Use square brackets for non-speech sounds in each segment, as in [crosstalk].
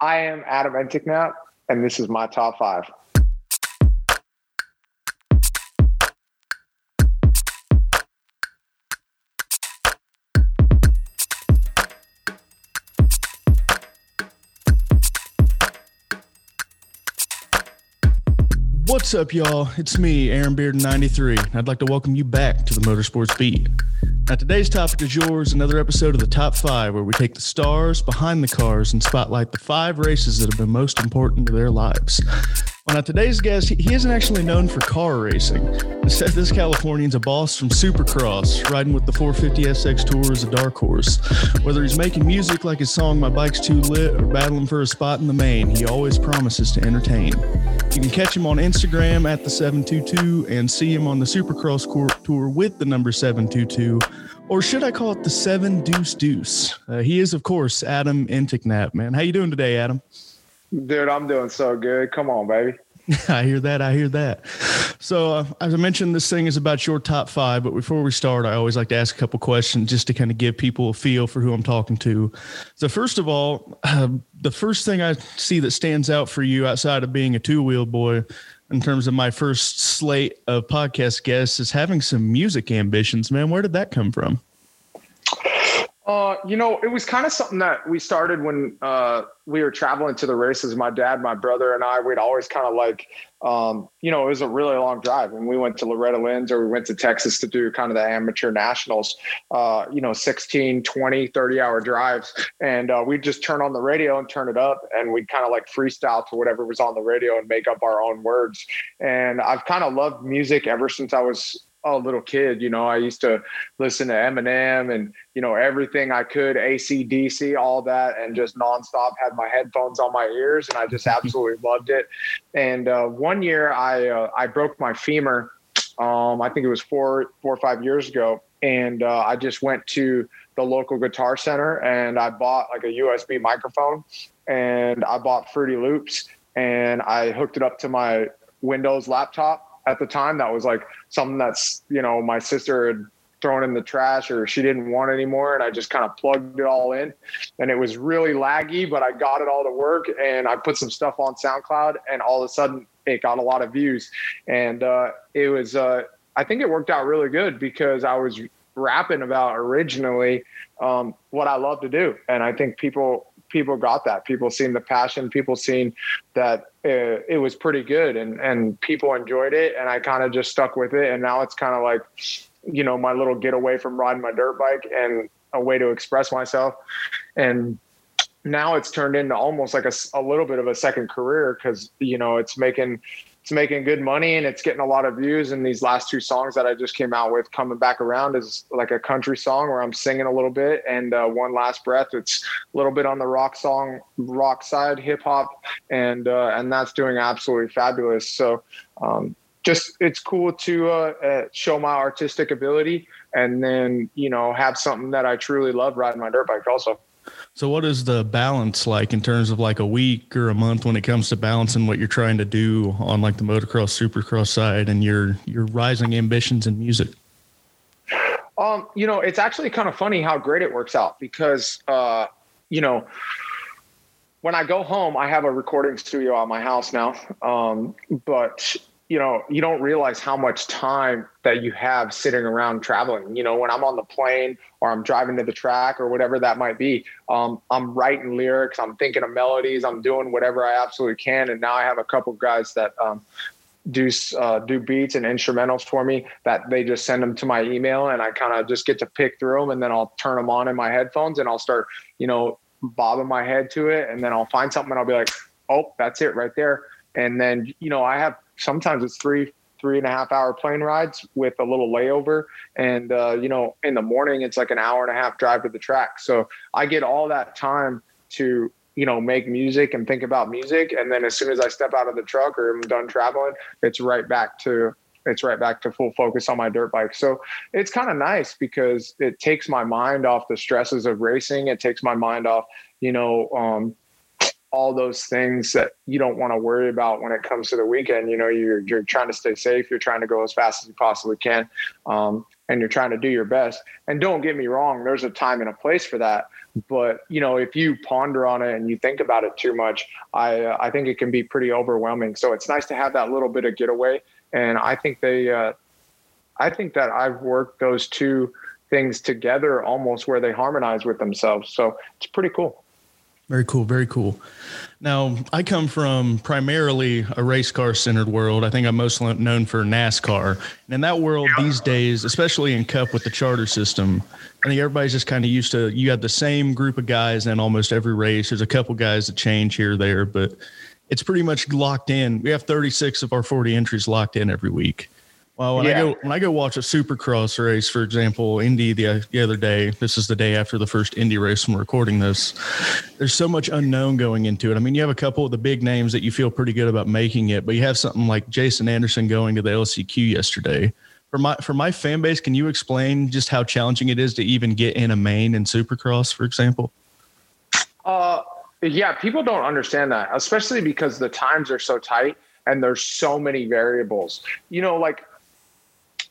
I am Adam Enticknap, and this is my top five. What's up, y'all? It's me, Aaron Beard93. I'd like to welcome you back to the Motorsports Beat. Now, today's topic is yours another episode of the Top 5, where we take the stars behind the cars and spotlight the five races that have been most important to their lives. Well, now, today's guest, he isn't actually known for car racing. Instead, this Californian's a boss from Supercross, riding with the 450 SX Tour as a dark horse. Whether he's making music like his song My Bike's Too Lit or battling for a spot in the main, he always promises to entertain. You can catch him on Instagram at the 722 and see him on the Supercross tour with the number 722 or should I call it the seven deuce deuce? Uh, he is, of course, Adam Enticknap. Man, how you doing today, Adam? Dude, I'm doing so good. Come on, baby. [laughs] I hear that. I hear that. So, uh, as I mentioned, this thing is about your top five. But before we start, I always like to ask a couple questions just to kind of give people a feel for who I'm talking to. So, first of all, uh, the first thing I see that stands out for you outside of being a two wheel boy in terms of my first slate of podcast guests is having some music ambitions, man. Where did that come from? [laughs] Uh, you know, it was kind of something that we started when uh, we were traveling to the races. My dad, my brother, and I, we'd always kind of like, um, you know, it was a really long drive. And we went to Loretta Lynn's or we went to Texas to do kind of the amateur nationals, uh, you know, 16, 20, 30 hour drives. And uh, we'd just turn on the radio and turn it up and we'd kind of like freestyle to whatever was on the radio and make up our own words. And I've kind of loved music ever since I was a little kid, you know, I used to listen to Eminem and, you know, everything I could, ACDC, all that, and just nonstop had my headphones on my ears. And I just [laughs] absolutely loved it. And uh, one year I, uh, I broke my femur. Um, I think it was four, four or five years ago. And uh, I just went to the local guitar center and I bought like a USB microphone and I bought Fruity Loops and I hooked it up to my Windows laptop at the time that was like something that's you know my sister had thrown in the trash or she didn't want anymore and i just kind of plugged it all in. And it was really laggy but i got it all to work and i put some stuff on soundcloud and all of a sudden it got a lot of views. And uh, it was uh, i think it worked out really good because i was rapping about originally um, what i love to do. And i think people people got that. People seen the passion. People seen that uh, it was pretty good, and and people enjoyed it. And I kind of just stuck with it. And now it's kind of like, you know, my little getaway from riding my dirt bike and a way to express myself. And now it's turned into almost like a, a little bit of a second career because you know it's making it's making good money and it's getting a lot of views. And these last two songs that I just came out with, coming back around, is like a country song where I'm singing a little bit, and uh, one last breath. It's a little bit on the rock song, rock side, hip hop, and uh, and that's doing absolutely fabulous. So. Um, just it's cool to uh, uh, show my artistic ability and then you know have something that i truly love riding my dirt bike also so, what is the balance like in terms of like a week or a month when it comes to balancing what you're trying to do on like the motocross, supercross side, and your your rising ambitions in music? Um, you know, it's actually kind of funny how great it works out because, uh, you know, when I go home, I have a recording studio at my house now. Um, but you know, you don't realize how much time that you have sitting around traveling. You know, when I'm on the plane or I'm driving to the track or whatever that might be, um, I'm writing lyrics, I'm thinking of melodies, I'm doing whatever I absolutely can. And now I have a couple guys that um, do uh, do beats and instrumentals for me that they just send them to my email, and I kind of just get to pick through them, and then I'll turn them on in my headphones, and I'll start, you know, bobbing my head to it, and then I'll find something, and I'll be like, oh, that's it right there. And then, you know, I have sometimes it's three three and a half hour plane rides with a little layover. And uh, you know in the morning it's like an hour and a half drive to the track. So i get all that time to you know make music and think about music. And then as soon as i step out of the truck or i'm done traveling it's right back to it's right back to full focus on my dirt bike. So it's kind of nice because it takes my mind off the stresses of racing. It takes my mind off you know um, all those things that you don't want to worry about when it comes to the weekend. You know, you're you're trying to stay safe. You're trying to go as fast as you possibly can, um, and you're trying to do your best. And don't get me wrong, there's a time and a place for that. but you know, if you ponder on it and you think about it too much, I uh, I think it can be pretty overwhelming. So it's nice to have that little bit of getaway, and I think they, uh, I think that I've worked those two things together almost where they harmonize with themselves. So it's pretty cool. Very cool. Very cool. Now, I come from primarily a race car centered world. I think I'm most known for NASCAR. And in that world these days, especially in Cup with the charter system, I think everybody's just kind of used to you have the same group of guys in almost every race. There's a couple guys that change here or there, but it's pretty much locked in. We have 36 of our 40 entries locked in every week. Well, when yeah. I go when I go watch a Supercross race, for example, Indy the, the other day. This is the day after the first Indy race. I'm recording this. There's so much unknown going into it. I mean, you have a couple of the big names that you feel pretty good about making it, but you have something like Jason Anderson going to the LCQ yesterday. For my for my fan base, can you explain just how challenging it is to even get in a main in Supercross, for example? Uh, yeah, people don't understand that, especially because the times are so tight and there's so many variables. You know, like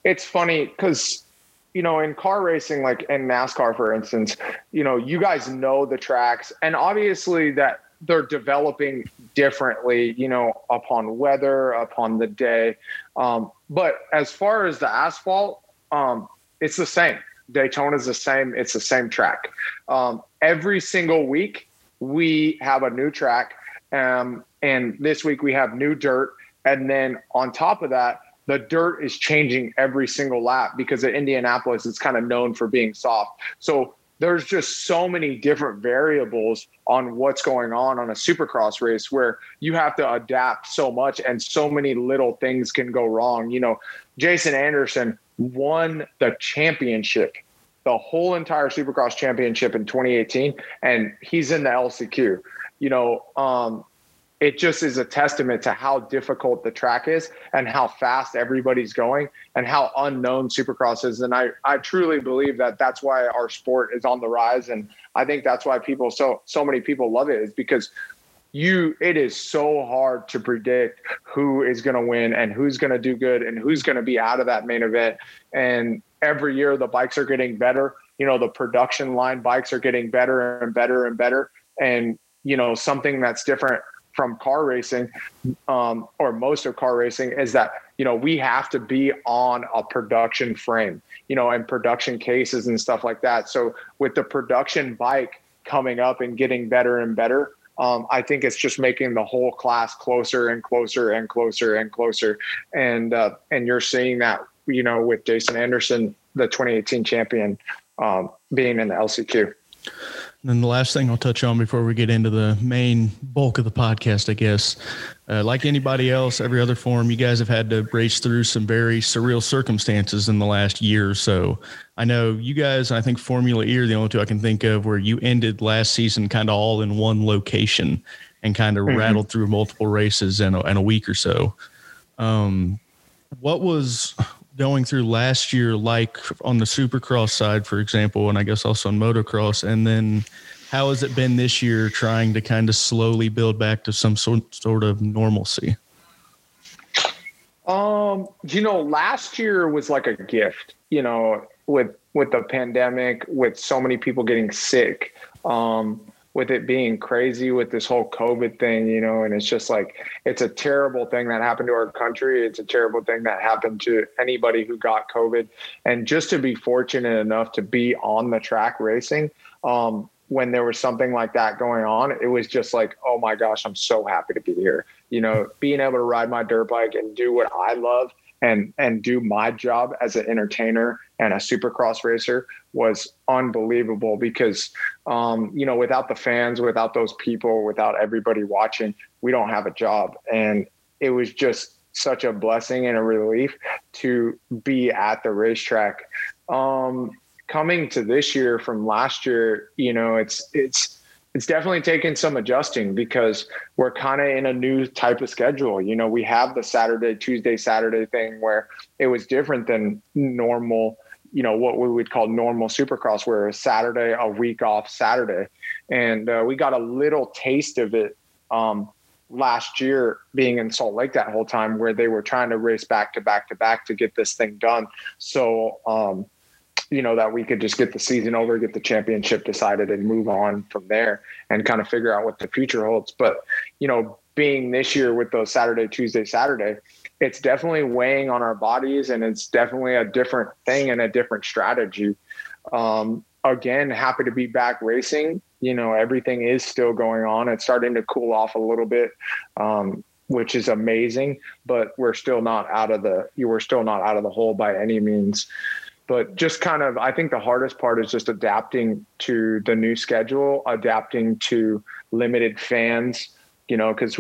it's funny because you know in car racing like in nascar for instance you know you guys know the tracks and obviously that they're developing differently you know upon weather upon the day. Um, but as far as the asphalt um, it's the same. Daytona is the same. It's the same track. Um, every single week we have a new track. Um, and this week we have new dirt. And then on top of that the dirt is changing every single lap because at Indianapolis it's kind of known for being soft. So there's just so many different variables on what's going on on a supercross race where you have to adapt so much and so many little things can go wrong. You know, Jason Anderson won the championship, the whole entire supercross championship in 2018, and he's in the LCQ. You know, um, it just is a testament to how difficult the track is and how fast everybody's going and how unknown supercross is. And i i truly believe that that's why our sport is on the rise. And i think that's why people so so many people love it is because you it is so hard to predict who is going to win and who's going to do good and who's going to be out of that main event. And every year the bikes are getting better. You know the production line bikes are getting better and better and better. And you know something that's different from car racing um, or most of car racing is that you know we have to be on a production frame you know and production cases and stuff like that so with the production bike coming up and getting better and better um, I think it's just making the whole class closer and closer and closer and closer, and uh, and you're seeing that you know with Jason Anderson, the 2018 champion, um, being in the LCQ. And then the last thing I'll touch on before we get into the main bulk of the podcast, I guess, uh, like anybody else, every other forum, you guys have had to race through some very surreal circumstances in the last year or so. I know you guys, I think Formula E are the only two I can think of where you ended last season kind of all in one location and kind of mm-hmm. rattled through multiple races in a, in a week or so. Um, what was going through last year like on the supercross side for example and i guess also on motocross and then how has it been this year trying to kind of slowly build back to some sort, sort of normalcy? Um you know last year was like a gift you know with with the pandemic with so many people getting sick. Um with it being crazy with this whole COVID thing, you know, and it's just like it's a terrible thing that happened to our country. It's a terrible thing that happened to anybody who got COVID. And just to be fortunate enough to be on the track racing, um, when there was something like that going on, it was just like, oh my gosh, I'm so happy to be here. You know, being able to ride my dirt bike and do what I love and and do my job as an entertainer and a supercross racer was unbelievable because um, you know without the fans without those people without everybody watching we don't have a job and it was just such a blessing and a relief to be at the racetrack um, coming to this year from last year you know it's it's it's definitely taken some adjusting because we're kind of in a new type of schedule. You know, we have the Saturday, Tuesday, Saturday thing where it was different than normal, you know, what we would call normal supercross, where a Saturday, a week off Saturday. And uh, we got a little taste of it um, last year being in Salt Lake that whole time where they were trying to race back to back to back to get this thing done. So, um, you know, that we could just get the season over, get the championship decided, and move on from there and kind of figure out what the future holds. But, you know, being this year with those Saturday, Tuesday, Saturday, it's definitely weighing on our bodies and it's definitely a different thing and a different strategy. Um, again, happy to be back racing. You know, everything is still going on. It's starting to cool off a little bit. Um, which is amazing, but we're still not out of the you were still not out of the hole by any means but just kind of i think the hardest part is just adapting to the new schedule adapting to limited fans you know because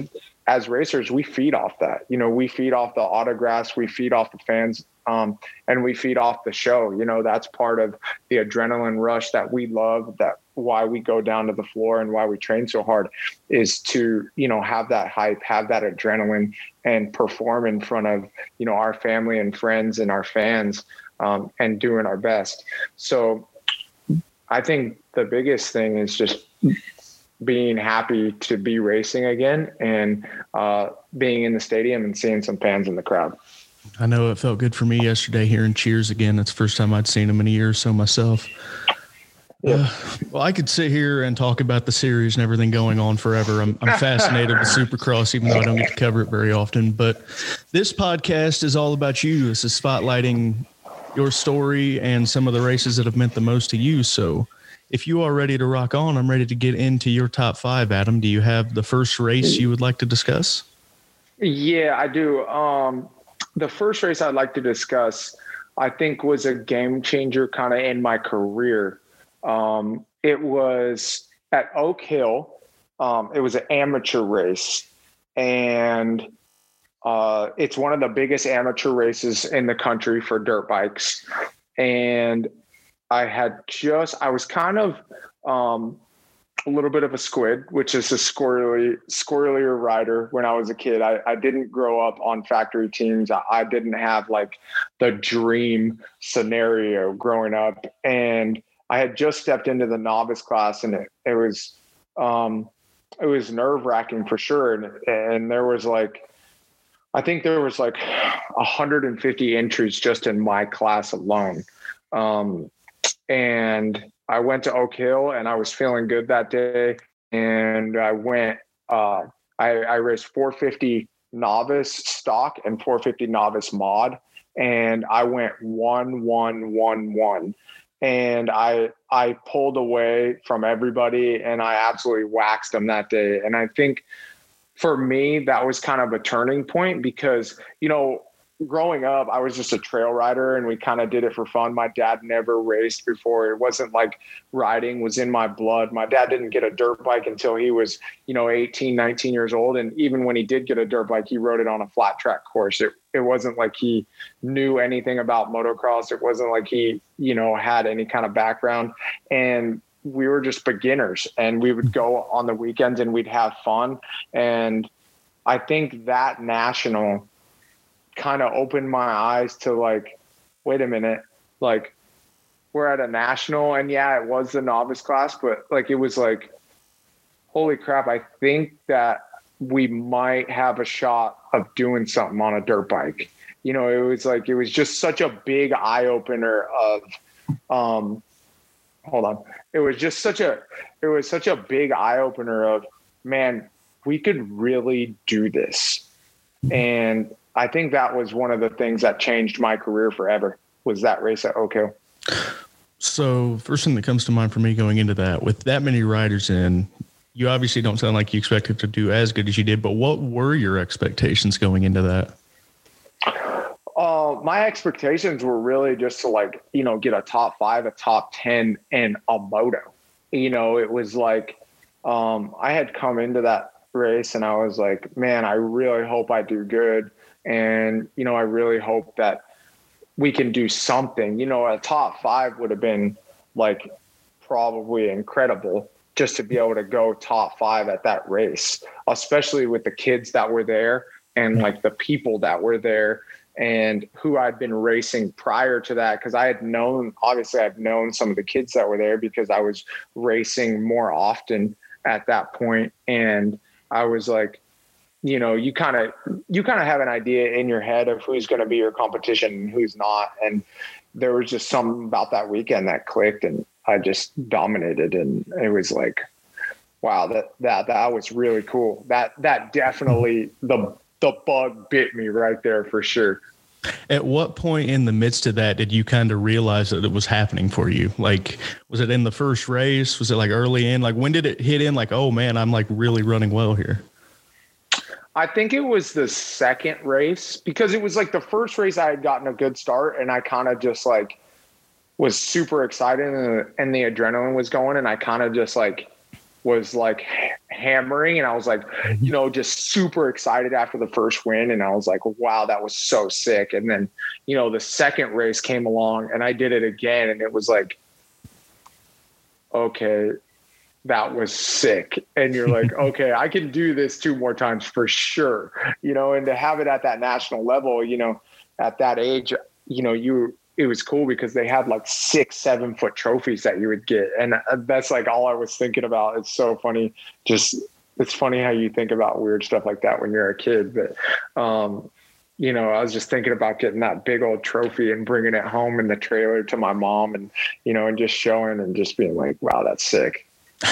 as racers we feed off that you know we feed off the autographs we feed off the fans um, and we feed off the show you know that's part of the adrenaline rush that we love that why we go down to the floor and why we train so hard is to you know have that hype have that adrenaline and perform in front of you know our family and friends and our fans um, and doing our best. So I think the biggest thing is just being happy to be racing again and uh, being in the stadium and seeing some fans in the crowd. I know it felt good for me yesterday hearing cheers again. It's the first time I'd seen them in a year or so myself. Uh, well, I could sit here and talk about the series and everything going on forever. I'm, I'm [laughs] fascinated with Supercross, even though I don't get to cover it very often. But this podcast is all about you. This is spotlighting your story and some of the races that have meant the most to you. So if you are ready to rock on, I'm ready to get into your top five. Adam, do you have the first race you would like to discuss? Yeah, I do. Um, the first race I'd like to discuss, I think, was a game changer kind of in my career. Um, it was at Oak Hill. Um, it was an amateur race, and uh, it's one of the biggest amateur races in the country for dirt bikes. And I had just, I was kind of um, a little bit of a squid, which is a squirrely, squirrelier rider when I was a kid. I, I didn't grow up on factory teams. I, I didn't have like the dream scenario growing up. And I had just stepped into the novice class and it, it was, um, it was nerve wracking for sure. And, and there was like, I think there was like 150 entries just in my class alone. Um, and I went to Oak Hill and I was feeling good that day. And I went, uh, I, I raced 450 novice stock and 450 novice mod. And I went one, one, one, one. And I I pulled away from everybody and I absolutely waxed them that day. And I think for me, that was kind of a turning point because, you know, growing up, I was just a trail rider and we kind of did it for fun. My dad never raced before. It wasn't like riding was in my blood. My dad didn't get a dirt bike until he was, you know, 18, 19 years old. And even when he did get a dirt bike, he rode it on a flat track course. It, it wasn't like he knew anything about motocross. It wasn't like he, you know, had any kind of background. And we were just beginners and we would go on the weekends and we'd have fun. And I think that national kind of opened my eyes to like, wait a minute, like we're at a national and yeah, it was the novice class, but like it was like, holy crap, I think that we might have a shot of doing something on a dirt bike. You know, it was like it was just such a big eye opener of um hold on. It was just such a it was such a big eye opener of man, we could really do this. And I think that was one of the things that changed my career forever was that race at Oak Hill. So first thing that comes to mind for me going into that, with that many riders in, you obviously don't sound like you expected to do as good as you did, but what were your expectations going into that? Uh, my expectations were really just to like, you know, get a top five, a top 10 and a moto. You know, it was like, um, I had come into that race and I was like, man, I really hope I do good. And, you know, I really hope that we can do something. You know, a top five would have been like probably incredible just to be able to go top five at that race, especially with the kids that were there and like the people that were there and who I'd been racing prior to that. Because I had known obviously I've known some of the kids that were there because I was racing more often at that point. And I was like you know you kind of you kind of have an idea in your head of who's going to be your competition and who's not. And there was just something about that weekend that clicked and I just dominated. And it was like wow that that that was really cool. That that definitely the the bug bit me right there for sure. At what point in the midst of that did you kind of realize that it was happening for you? Like was it in the first race? Was it like early in? Like when did it hit in? Like oh man i'm like really running well here I think it was the second race because it was like the first race I had gotten a good start and I kind of just like was super excited and, and the adrenaline was going and I kind of just like was like hammering and I was like, [laughs] you know, just super excited after the first win and I was like, wow, that was so sick. And then, you know, the second race came along and I did it again and it was like okay, that was sick. And you're like, [laughs] okay, I can do this two more times for sure. You know, and to have it at that national level, you know, at that age, you know, you it was cool because they had like six, seven foot trophies that you would get. And uh, that's like all I was thinking about. It's so funny. Just it's funny how you think about weird stuff like that when you're a kid. But um, you know, I was just thinking about getting that big old trophy and bringing it home in the trailer to my mom and, you know, and just showing and just being like, wow, that's sick. [laughs]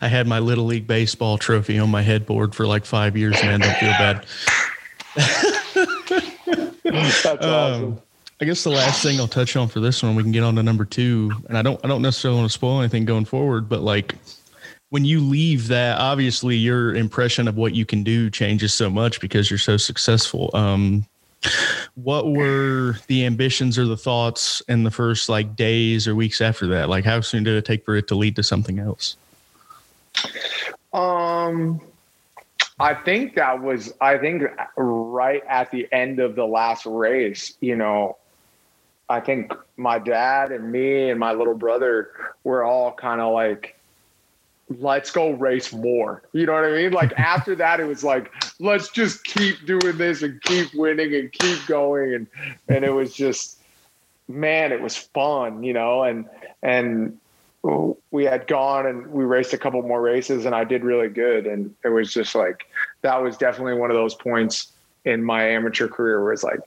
I had my little league baseball trophy on my headboard for like five years, man. Don't feel bad. [laughs] That's um, awesome. I guess the last thing I'll touch on for this one, we can get on to number two. And I don't, I don't necessarily want to spoil anything going forward, but like when you leave that, obviously your impression of what you can do changes so much because you're so successful. Um, what were the ambitions or the thoughts in the first like days or weeks after that? Like how soon did it take for it to lead to something else? Um I think that was I think right at the end of the last race, you know, I think my dad and me and my little brother were all kind of like let's go race more. You know what I mean? Like after that, it was like, let's just keep doing this and keep winning and keep going. And, and it was just, man, it was fun, you know, and, and we had gone and we raced a couple more races and I did really good. And it was just like, that was definitely one of those points in my amateur career where it's like,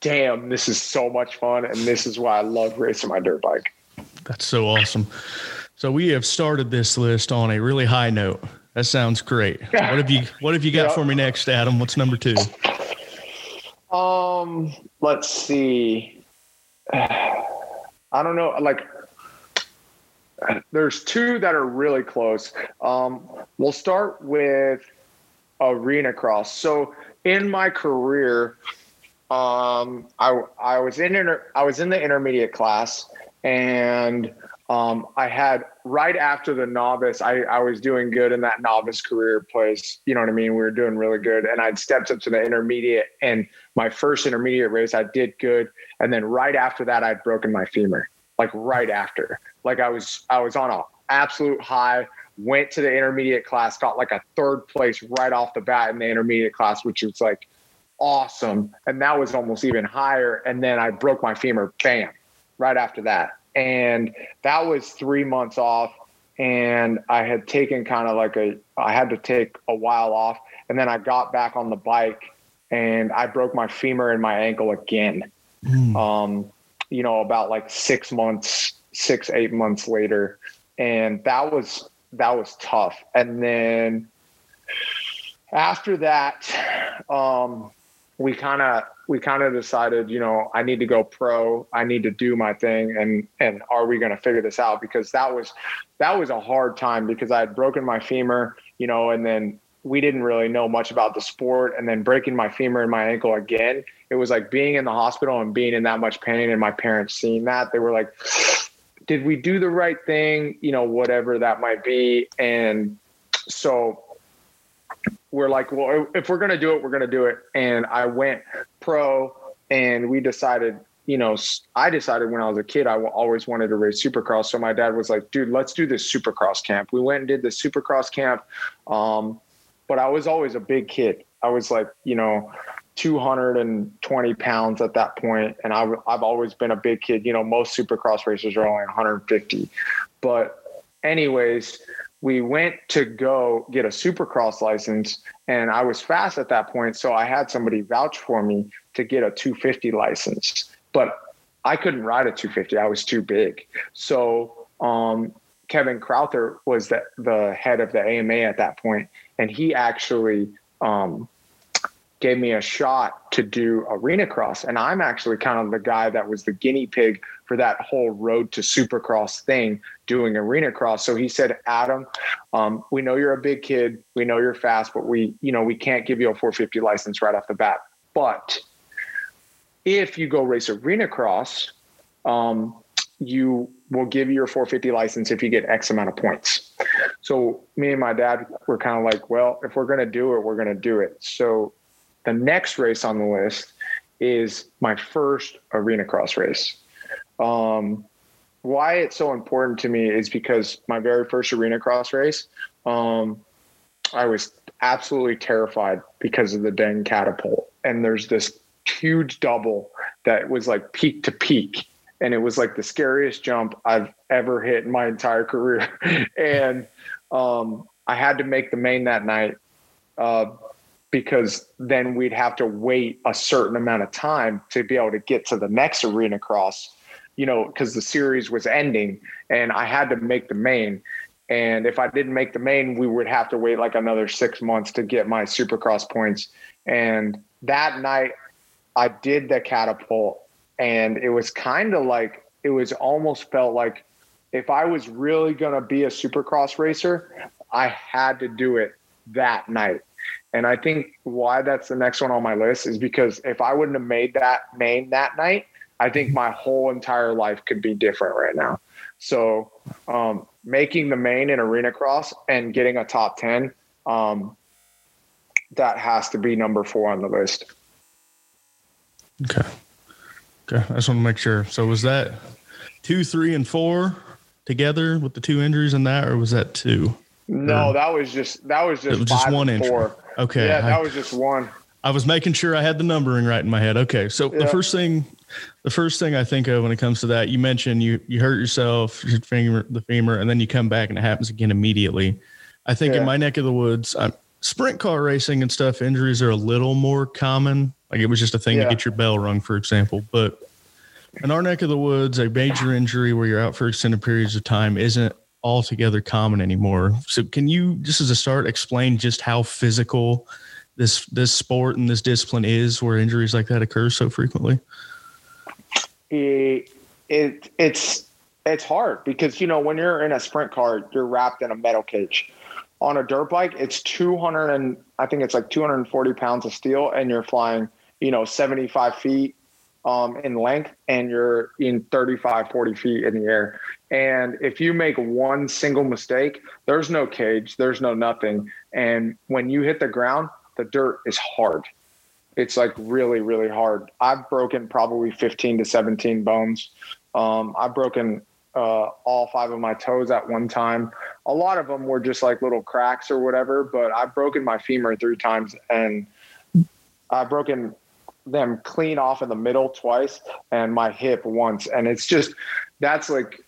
damn, this is so much fun. And this is why I love racing my dirt bike. That's so awesome. So we have started this list on a really high note. That sounds great. What have you What have you got [laughs] for me next, Adam? What's number two? Um, let's see. I don't know. Like, there's two that are really close. Um, we'll start with arena cross. So in my career, um, I I was in inter, I was in the intermediate class and um, I had right after the novice, I, I was doing good in that novice career place. You know what I mean? We were doing really good. And I'd stepped up to the intermediate and my first intermediate race, I did good. And then right after that, I'd broken my femur, like right after, like I was, I was on a absolute high, went to the intermediate class, got like a third place right off the bat in the intermediate class, which was like awesome. And that was almost even higher. And then I broke my femur, bam, right after that and that was three months off and i had taken kind of like a i had to take a while off and then i got back on the bike and i broke my femur and my ankle again mm. um you know about like six months six eight months later and that was that was tough and then after that um we kind of we kind of decided, you know, I need to go pro. I need to do my thing, and and are we going to figure this out? Because that was that was a hard time because I had broken my femur, you know, and then we didn't really know much about the sport, and then breaking my femur and my ankle again. It was like being in the hospital and being in that much pain, and my parents seeing that they were like, "Did we do the right thing?" You know, whatever that might be, and so we're like, well, if we're going to do it, we're going to do it. And I went pro and we decided, you know, I decided when I was a kid, I always wanted to race supercross. So my dad was like, dude, let's do this supercross camp. We went and did the supercross camp. Um, but I was always a big kid. I was like, you know, 220 pounds at that point, and I, I've always been a big kid. You know, most supercross racers are only 150. But, anyways, we went to go get a supercross license and I was fast at that point. So I had somebody vouch for me to get a 250 license. But I couldn't ride a 250. I was too big. So um, Kevin Crowther was the, the head of the AMA at that point, and he actually um, gave me a shot to do arena cross. And I'm actually kind of the guy that was the guinea pig for that whole road to supercross thing doing arena cross. So he said, Adam, um, we know you're a big kid. We know you're fast, but we, you know, we can't give you a 450 license right off the bat. But if you go race arena cross, um, you will give you your 450 license if you get X amount of points. So me and my dad were kind of like, well, if we're going to do it, we're going to do it. So the next race on the list is my first arena cross race. Um, why it's so important to me is because my very first arena cross race, um, I was absolutely terrified because of the dang catapult. And there's this huge double that was like peak to peak. And it was like the scariest jump I've ever hit in my entire career. [laughs] and um, I had to make the main that night. Uh, because then we'd have to wait a certain amount of time to be able to get to the next arena cross, you know, because the series was ending and I had to make the main. And if I didn't make the main, we would have to wait like another six months to get my supercross points. And that night, I did the catapult, and it was kind of like it was almost felt like if I was really going to be a supercross racer, I had to do it that night and I think why that's the next one on my list is because if I wouldn't have made that main that night, I think my whole entire life could be different right now. So um, making the main in arena cross and getting a top 10, um, that has to be number four on the list. Okay. Okay. I just want to make sure. So was that two, three, and four together with the two injuries in that, or was that two? No, that was just that was just, was just one injury. Four. Okay. Yeah, that I, was just one. I was making sure I had the numbering right in my head. Okay. So yeah. the first thing, the first thing I think of when it comes to that, you mentioned you you hurt yourself, your femur, the femur, and then you come back and it happens again immediately. I think yeah. in my neck of the woods, I'm, sprint car racing and stuff, injuries are a little more common. Like it was just a thing yeah. to get your bell rung, for example. But in our neck of the woods, a major injury where you're out for extended periods of time isn't altogether common anymore. So can you just as a start explain just how physical this this sport and this discipline is where injuries like that occur so frequently? It, it it's it's hard because you know when you're in a sprint car, you're wrapped in a metal cage. On a dirt bike, it's 200 and I think it's like 240 pounds of steel, and you're flying, you know, 75 feet um, in length and you're in 35, 40 feet in the air. And if you make one single mistake, there's no cage, there's no nothing. And when you hit the ground, the dirt is hard. It's like really, really hard. I've broken probably 15 to 17 bones. Um, I've broken uh, all five of my toes at one time. A lot of them were just like little cracks or whatever, but I've broken my femur three times and I've broken them clean off in the middle twice and my hip once. And it's just, that's like,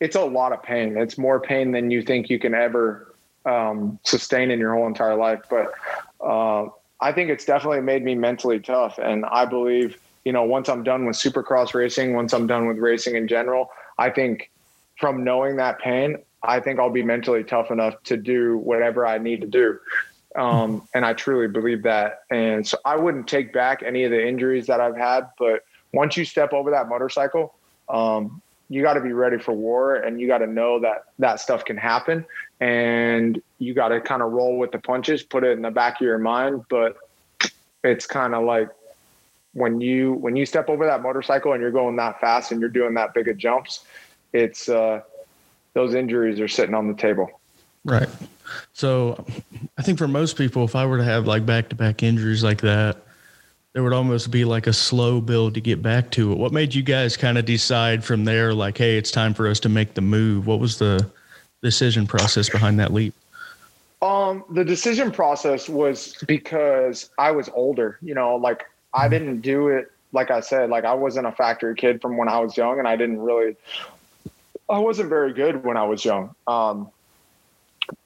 it's a lot of pain. It's more pain than you think you can ever um, sustain in your whole entire life. But uh, I think it's definitely made me mentally tough. And I believe, you know, once I'm done with supercross racing, once I'm done with racing in general, I think from knowing that pain, I think I'll be mentally tough enough to do whatever I need to do. Um, and I truly believe that. And so I wouldn't take back any of the injuries that I've had, but once you step over that motorcycle, um, you got to be ready for war and you got to know that that stuff can happen and you got to kind of roll with the punches, put it in the back of your mind. But it's kind of like when you, when you step over that motorcycle and you're going that fast and you're doing that big of jumps, it's, uh, those injuries are sitting on the table. Right. So I think for most people, if I were to have like back to back injuries like that, there would almost be like a slow build to get back to it. What made you guys kind of decide from there, like, hey, it's time for us to make the move? What was the decision process behind that leap? Um, the decision process was because I was older, you know, like I mm-hmm. didn't do it, like I said, like I wasn't a factory kid from when I was young and I didn't really, I wasn't very good when I was young. Um,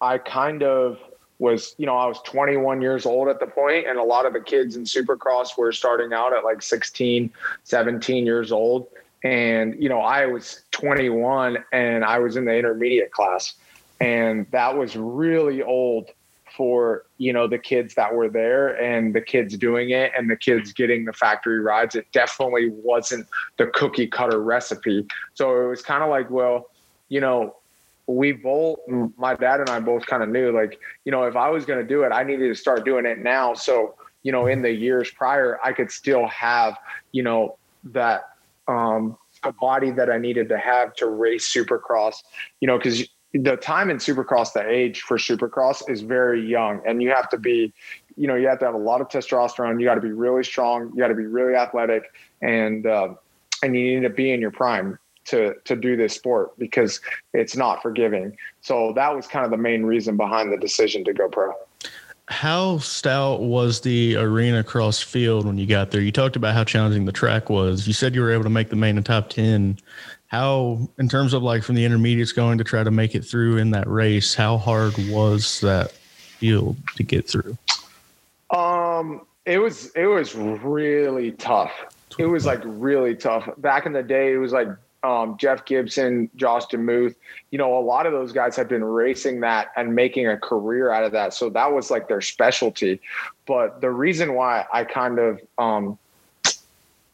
I kind of was, you know, I was 21 years old at the point, and a lot of the kids in Supercross were starting out at like 16, 17 years old. And, you know, I was 21 and I was in the intermediate class. And that was really old for, you know, the kids that were there and the kids doing it and the kids getting the factory rides. It definitely wasn't the cookie cutter recipe. So it was kind of like, well, you know, we both, my dad and I both kind of knew like, you know, if I was going to do it, I needed to start doing it now. So, you know, in the years prior, I could still have, you know, that um, a body that I needed to have to race supercross, you know, because the time in supercross, the age for supercross is very young, and you have to be, you know, you have to have a lot of testosterone. You got to be really strong. You got to be really athletic, and uh, and you need to be in your prime to to do this sport because it's not forgiving. So that was kind of the main reason behind the decision to go pro. How stout was the arena cross field when you got there? You talked about how challenging the track was. You said you were able to make the main and top 10. How, in terms of like from the intermediates going to try to make it through in that race, how hard was that field to get through? Um, it was it was really tough. It was like really tough. Back in the day, it was like um, Jeff Gibson, Josh DeMuth, you know, a lot of those guys have been racing that and making a career out of that. So that was like their specialty. But the reason why I kind of, um,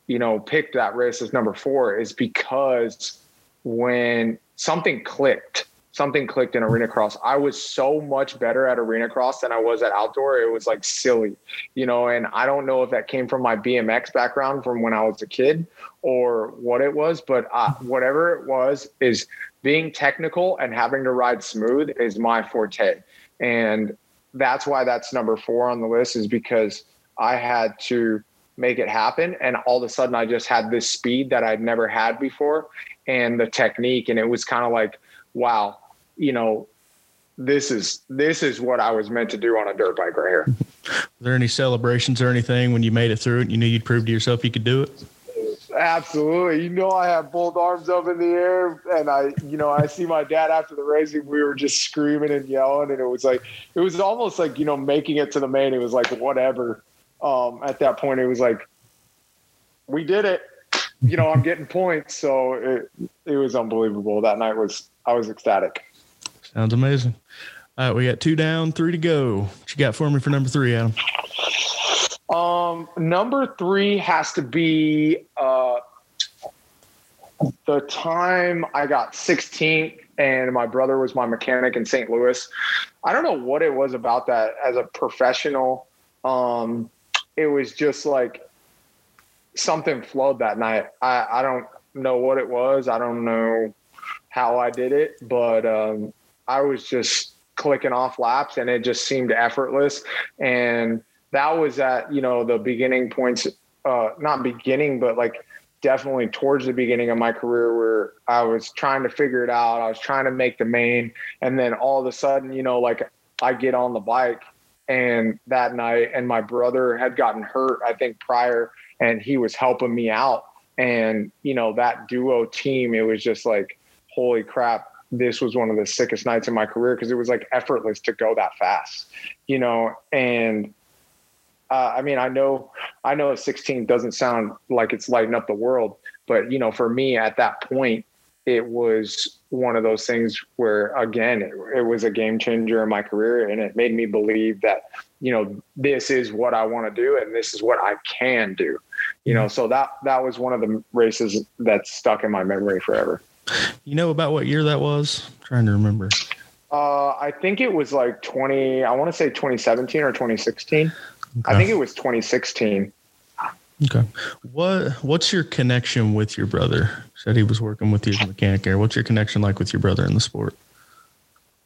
you know, picked that race as number four is because when something clicked, something clicked in arena cross. I was so much better at arena cross than I was at outdoor. It was like silly, you know, and I don't know if that came from my BMX background from when I was a kid or what it was, but uh, whatever it was is being technical and having to ride smooth is my forte. And that's why that's number four on the list is because I had to make it happen. And all of a sudden I just had this speed that I'd never had before and the technique. And it was kind of like, wow, you know, this is this is what I was meant to do on a dirt bike right here. Were there any celebrations or anything when you made it through it and you knew you'd prove to yourself you could do it? Absolutely. You know, I have both arms up in the air and I, you know, I see my dad after the racing, we were just screaming and yelling. And it was like, it was almost like, you know, making it to the main. It was like, whatever. Um, at that point, it was like, we did it. You know, I'm getting points. So it, it was unbelievable. That night was, I was ecstatic. Sounds amazing. All right, we got two down, three to go. What you got for me for number three, Adam? Um, number three has to be uh, the time I got 16th and my brother was my mechanic in St. Louis. I don't know what it was about that as a professional. Um, it was just like something flowed that night. I, I don't know what it was. I don't know how I did it, but um, I was just clicking off laps and it just seemed effortless. And that was at, you know, the beginning points, uh, not beginning, but like definitely towards the beginning of my career where I was trying to figure it out. I was trying to make the main. And then all of a sudden, you know, like I get on the bike and that night and my brother had gotten hurt, I think prior, and he was helping me out. And, you know, that duo team, it was just like, holy crap, this was one of the sickest nights in my career because it was like effortless to go that fast, you know. And uh, I mean, I know, I know, 16 doesn't sound like it's lighting up the world, but you know, for me at that point, it was one of those things where again, it, it was a game changer in my career, and it made me believe that you know this is what I want to do, and this is what I can do. You know, so that that was one of the races that stuck in my memory forever. You know about what year that was? I'm trying to remember. Uh, I think it was like 20, I want to say 2017 or 2016. Okay. I think it was 2016. Okay. What What's your connection with your brother? Said he was working with you as a mechanic there. What's your connection like with your brother in the sport?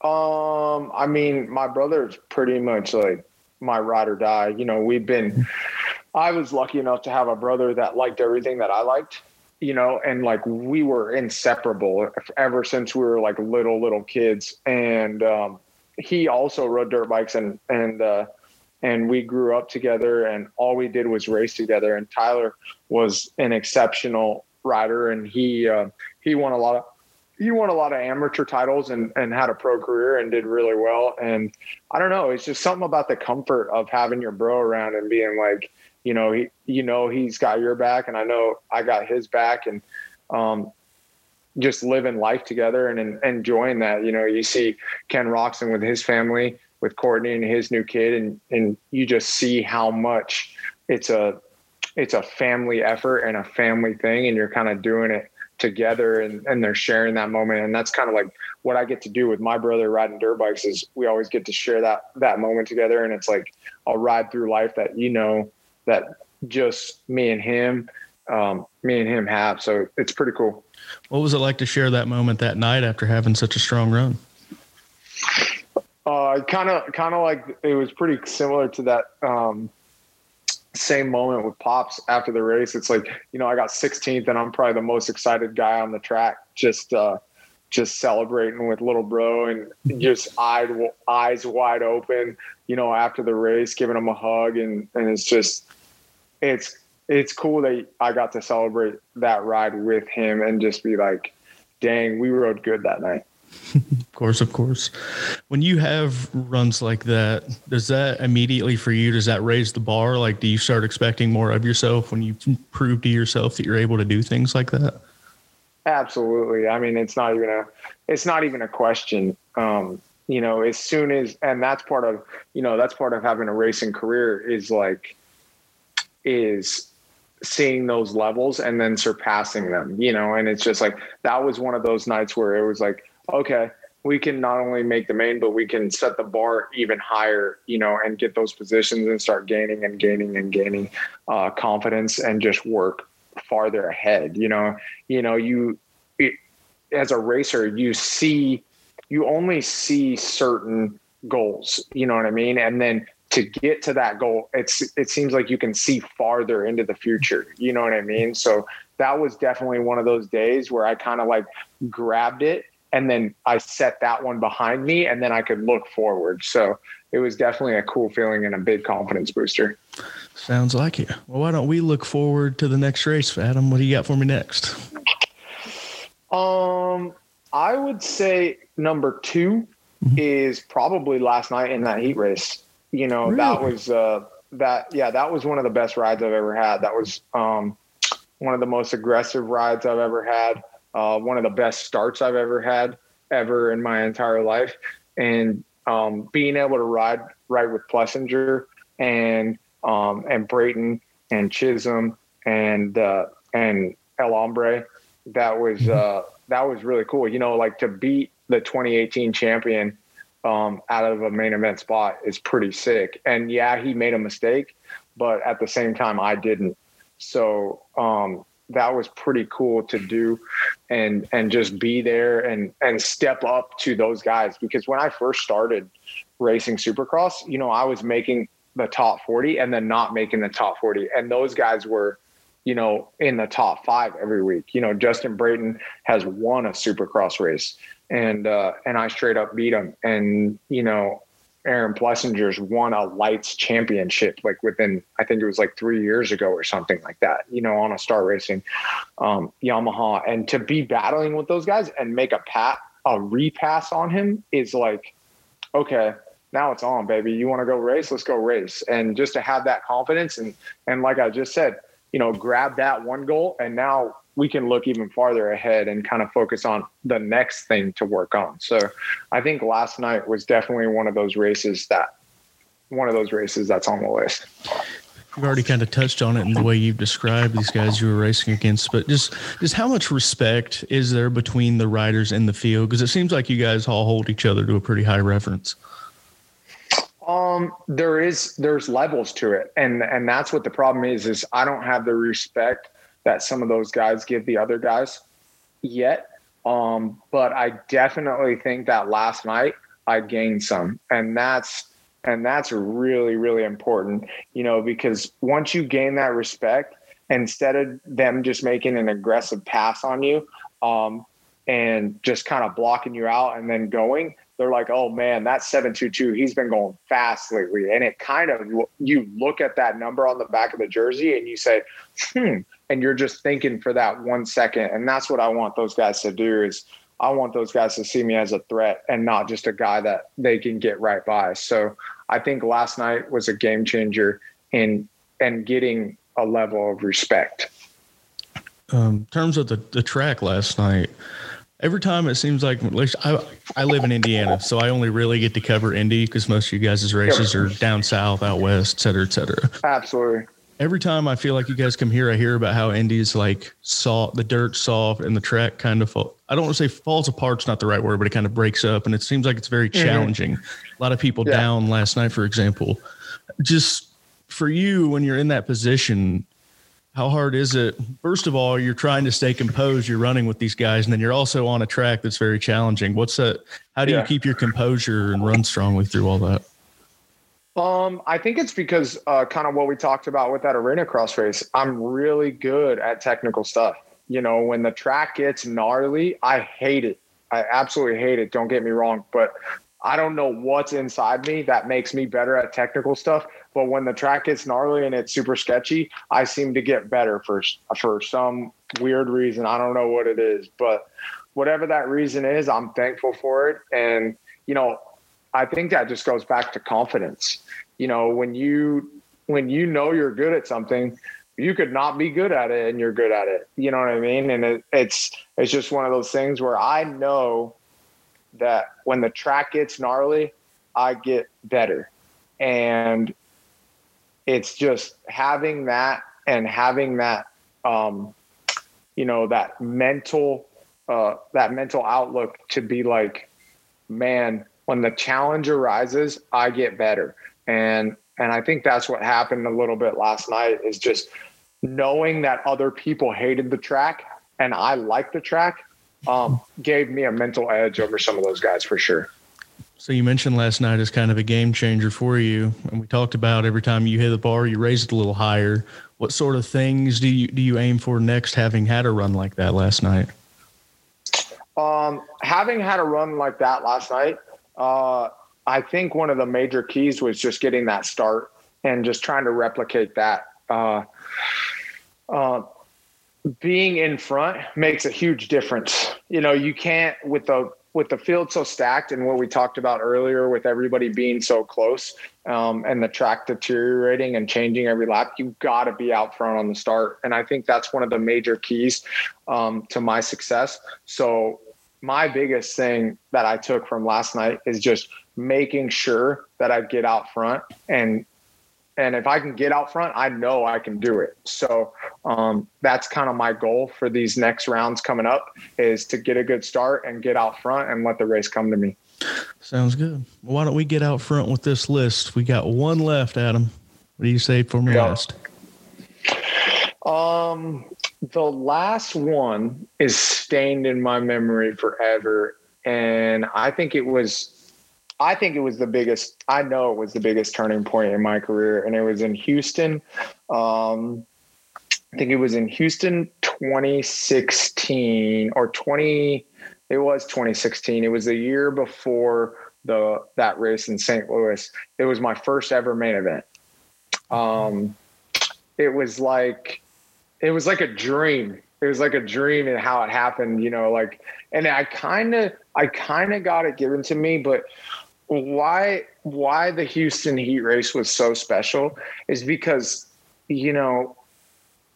Um, I mean, my brother's pretty much like my ride or die. You know, we've been. I was lucky enough to have a brother that liked everything that I liked you know, and like we were inseparable ever since we were like little, little kids. And um, he also rode dirt bikes and, and, uh, and we grew up together and all we did was race together. And Tyler was an exceptional rider and he, uh, he won a lot of, he won a lot of amateur titles and, and had a pro career and did really well. And I don't know, it's just something about the comfort of having your bro around and being like, you know, he, you know, he's got your back and I know I got his back. And, um, just living life together and, and enjoying that. You know, you see Ken Roczen with his family, with Courtney and his new kid, and and you just see how much it's a it's a family effort and a family thing, and you're kind of doing it together and, and they're sharing that moment and that's kind of like what i get to do with my brother riding dirt bikes is we always get to share that that moment together and it's like i'll ride through life that you know that just me and him um, me and him have. So it's pretty cool. What was it like to share that moment that night after having such a strong run? Uh kind of kind of like it was pretty similar to that um same moment with pops after the race. It's like you know i got 16th and i'm probably the most excited guy on the track just uh just celebrating with little bro and just eyed, eyes wide open you know after the race giving him a hug and and it's just it's it's cool that i got to celebrate that ride with him and just be like dang we rode good that night [laughs] of course, of course. When you have runs like that, does that immediately for you, does that raise the bar? Like, do you start expecting more of yourself when you prove to yourself that you're able to do things like that? Absolutely. I mean, it's not even a, it's not even a question. Um, you know, as soon as, and that's part of, you know, that's part of having a racing career is like, is seeing those levels and then surpassing them, you know, and it's just like, that was one of those nights where it was like, okay, we can not only make the main, but we can set the bar even higher, you know, and get those positions and start gaining and gaining and gaining uh, confidence and just work farther ahead. You know, you know, you it, as a racer, you see, you only see certain goals. You know what I mean? And then to get to that goal, it's it seems like you can see farther into the future. You know what I mean? So that was definitely one of those days where I kind of like grabbed it and then I set that one behind me and then I could look forward. So it was definitely a cool feeling and a big confidence booster. Sounds like it. Well, why don't we look forward to the next race, Adam? What do you got for me next? Um, I would say number 2 mm-hmm. is probably last night in that heat race. You know, really? that was uh that yeah, that was one of the best rides I've ever had. That was um one of the most aggressive rides I've ever had uh, one of the best starts I've ever had ever in my entire life. And um, being able to ride right with Plessinger and um, and Brayton and Chisholm and uh, and El Hombre, that was mm-hmm. uh, that was really cool. You know, like to beat the 2018 champion um, out of a main event spot is pretty sick. And yeah, he made a mistake, but at the same time, I didn't. So um, that was pretty cool to do and and just be there and and step up to those guys because when I first started racing supercross, you know, I was making the top 40 and then not making the top 40 and those guys were you know in the top 5 every week. You know, Justin Brayton has won a supercross race and uh and I straight up beat him and you know Aaron Plessinger's won a lights championship like within I think it was like three years ago or something like that, you know, on a star racing um, Yamaha. And to be battling with those guys and make a pat a repass on him is like, okay, now it's on, baby. You want to go race? Let's go race. And just to have that confidence and and like I just said, you know, grab that one goal and now we can look even farther ahead and kind of focus on the next thing to work on. So I think last night was definitely one of those races that one of those races that's on the list. You've already kind of touched on it in the way you've described these guys you were racing against, but just just how much respect is there between the riders in the field? Because it seems like you guys all hold each other to a pretty high reference. Um, there is there's levels to it, and and that's what the problem is. Is I don't have the respect that some of those guys give the other guys yet. Um, but I definitely think that last night I gained some, and that's and that's really really important, you know, because once you gain that respect, instead of them just making an aggressive pass on you, um, and just kind of blocking you out and then going, they're like, oh man, that 722, he's been going fast lately. And it kind of, you look at that number on the back of the jersey and you say, hmm, and you're just thinking for that one second. And that's what I want those guys to do is I want those guys to see me as a threat and not just a guy that they can get right by. So I think last night was a game changer in and getting a level of respect. um, in terms of the, the track last night, every time it seems like I I live in Indiana, so I only really get to cover Indy because most of you guys' races are down south, out west, et cetera, et cetera. Absolutely. Every time I feel like you guys come here, I hear about how Indy's like soft, the dirt soft, and the track kind of fall, I don't want to say falls apart's not the right word, but it kind of breaks up, and it seems like it's very Mhm. challenging. A lot of people Yeah. down last night, for example. Just for you, when you're in that position, how hard is it? First of all, you're trying to stay composed. You're running with these guys, and then you're also on a track that's very challenging. What's that? How do Yeah. you keep your composure and run strongly through all that? Um, I think it's because uh, kind of what we talked about with that arena cross race. I'm really good at technical stuff. You know, when the track gets gnarly, I hate it. I absolutely hate it. Don't get me wrong, but I don't know what's inside me that makes me better at technical stuff. But when the track gets gnarly and it's super sketchy, I seem to get better for for some weird reason. I don't know what it is, but whatever that reason is, I'm thankful for it. And you know, I think that just goes back to confidence. You know, when you when you know you're good at something, you could not be good at it and you're good at it. You know what I mean? And it, it's it's just one of those things where I know that when the track gets gnarly, I get better. And it's just having that and having that um you know that mental uh that mental outlook to be like man when the challenge arises i get better. And and i think that's what happened a little bit last night is just knowing that other people hated the track and i liked the track um, gave me a mental edge over some of those guys for sure So you mentioned last night as kind of a game changer for you, and we talked about every time you hit the bar, you raise it a little higher. What sort of things do you do you aim for next, having had a run like that last night? Um, having had a run like that last night, uh, I think one of the major keys was just getting that start and just trying to replicate that. Uh, uh, being in front makes a huge difference. You know, you can't with the with the field so stacked and what we talked about earlier with everybody being so close um, and the track deteriorating and changing every lap, you got to be out front on the start. And I think that's one of the major keys um, to my success. So my biggest thing that I took from last night is just making sure that I get out front and and if I can get out front, I know I can do it. So um, that's kind of my goal for these next rounds coming up is to get a good start and get out front and let the race come to me. Sounds good. Well, why don't we get out front with this list? We got one left, Adam. What do you say for me Yeah. last? Um, the last one is stained in my memory forever, and I think it was, I think it was the biggest. I know it was the biggest turning point in my career, and it was in Houston. Um, I think it was in Houston, 2016 or 20. It was 2016. It was the year before the that race in St. Louis. It was my first ever main event. Um, it was like it was like a dream. It was like a dream and how it happened, you know, like and I kind of I kind of got it given to me, but why why the Houston Heat race was so special is because you know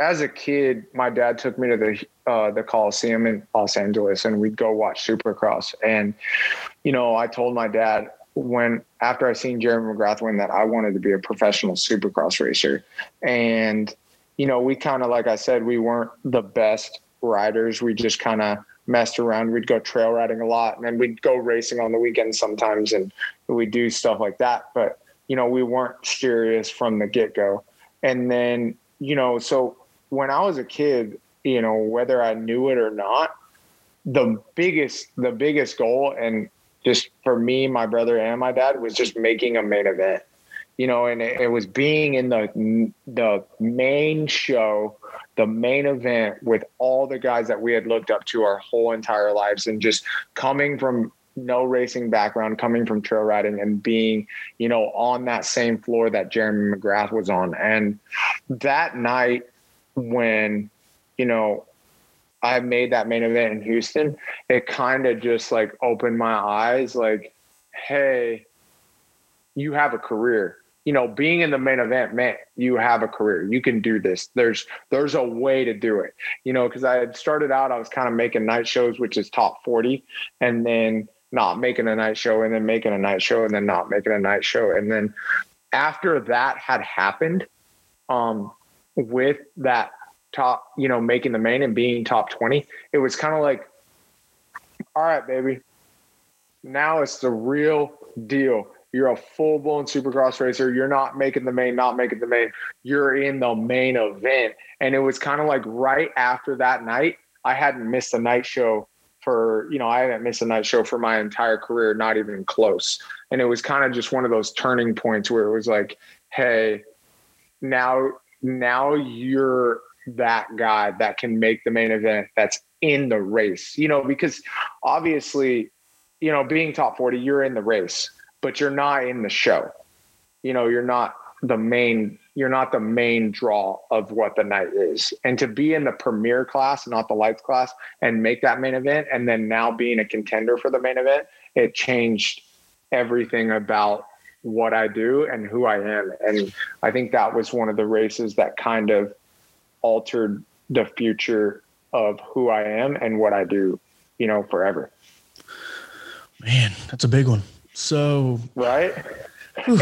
as a kid my dad took me to the uh, the Coliseum in Los Angeles and we'd go watch Supercross and you know I told my dad when after I seen Jeremy McGrath win that I wanted to be a professional Supercross racer and you know, we kind of, like I said, we weren't the best riders. We just kind of messed around. We'd go trail riding a lot and then we'd go racing on the weekends sometimes and we'd do stuff like that. But, you know, we weren't serious from the get go. And then, you know, so when I was a kid, you know, whether I knew it or not, the biggest, the biggest goal and just for me, my brother and my dad was just making a main event you know, and it, it was being in the the main show, the main event with all the guys that we had looked up to our whole entire lives, and just coming from no racing background, coming from trail riding, and being, you know, on that same floor that Jeremy McGrath was on, and that night when, you know. I made that main event in Houston. It kind of just like opened my eyes like, hey, you have a career you know, being in the main event, man, you have a career. You can do this. There's there's a way to do it. You know, because I had started out, I was kind of making night shows, which is top 40, and then not making a night show, and then making a night show, and then not making a night show. And then after that had happened, um, with that top, you know, making the main and being top 20, it was kind of like, all right, baby. Now it's the real deal you're a full blown supercross racer. You're not making the main, not making the main. You're in the main event. And it was kind of like right after that night, I hadn't missed a night show for, you know, I hadn't missed a night show for my entire career, not even close. And it was kind of just one of those turning points where it was like, hey, now, now you're that guy that can make the main event that's in the race, you know, because obviously, you know, being top 40, you're in the race but you're not in the show. You know, you're not the main you're not the main draw of what the night is. And to be in the premier class, not the lights class, and make that main event, and then now being a contender for the main event, it changed everything about what I do and who I am. And I think that was one of the races that kind of altered the future of who I am and what I do, you know, forever. Man, that's a big one. So right. [laughs] and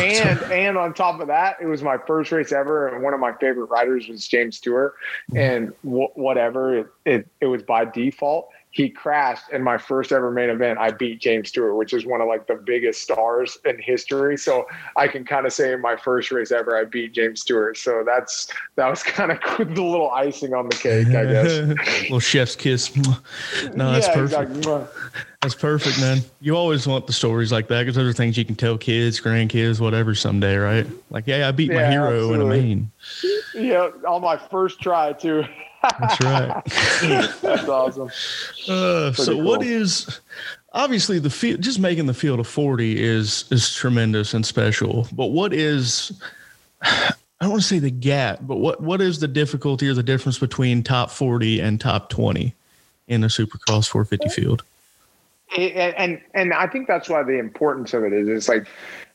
and on top of that, it was my first race ever, and one of my favorite riders was James Stewart. Mm-hmm. And w- whatever, it, it it was by default he crashed in my first ever main event. I beat James Stewart, which is one of like the biggest stars in history. So I can kind of say in my first race ever, I beat James Stewart. So that's that was [laughs] kind of the little icing on the cake, I guess. [laughs] little chef's kiss. [laughs] No, that's yeah, perfect. Exactly. That's perfect, man. You always want the stories like that because those are things you can tell kids, grandkids, whatever someday, right? Like, yeah, I beat yeah, my hero absolutely. in a main. Yeah, on my first try too. That's right. [laughs] That's awesome. Uh, so, cool. what is obviously the field? Just making the field of forty is is tremendous and special. But what is I don't want to say the gap, but what what is the difficulty or the difference between top forty and top twenty in a Supercross 450 field? And, and and I think that's why the importance of it is. It's like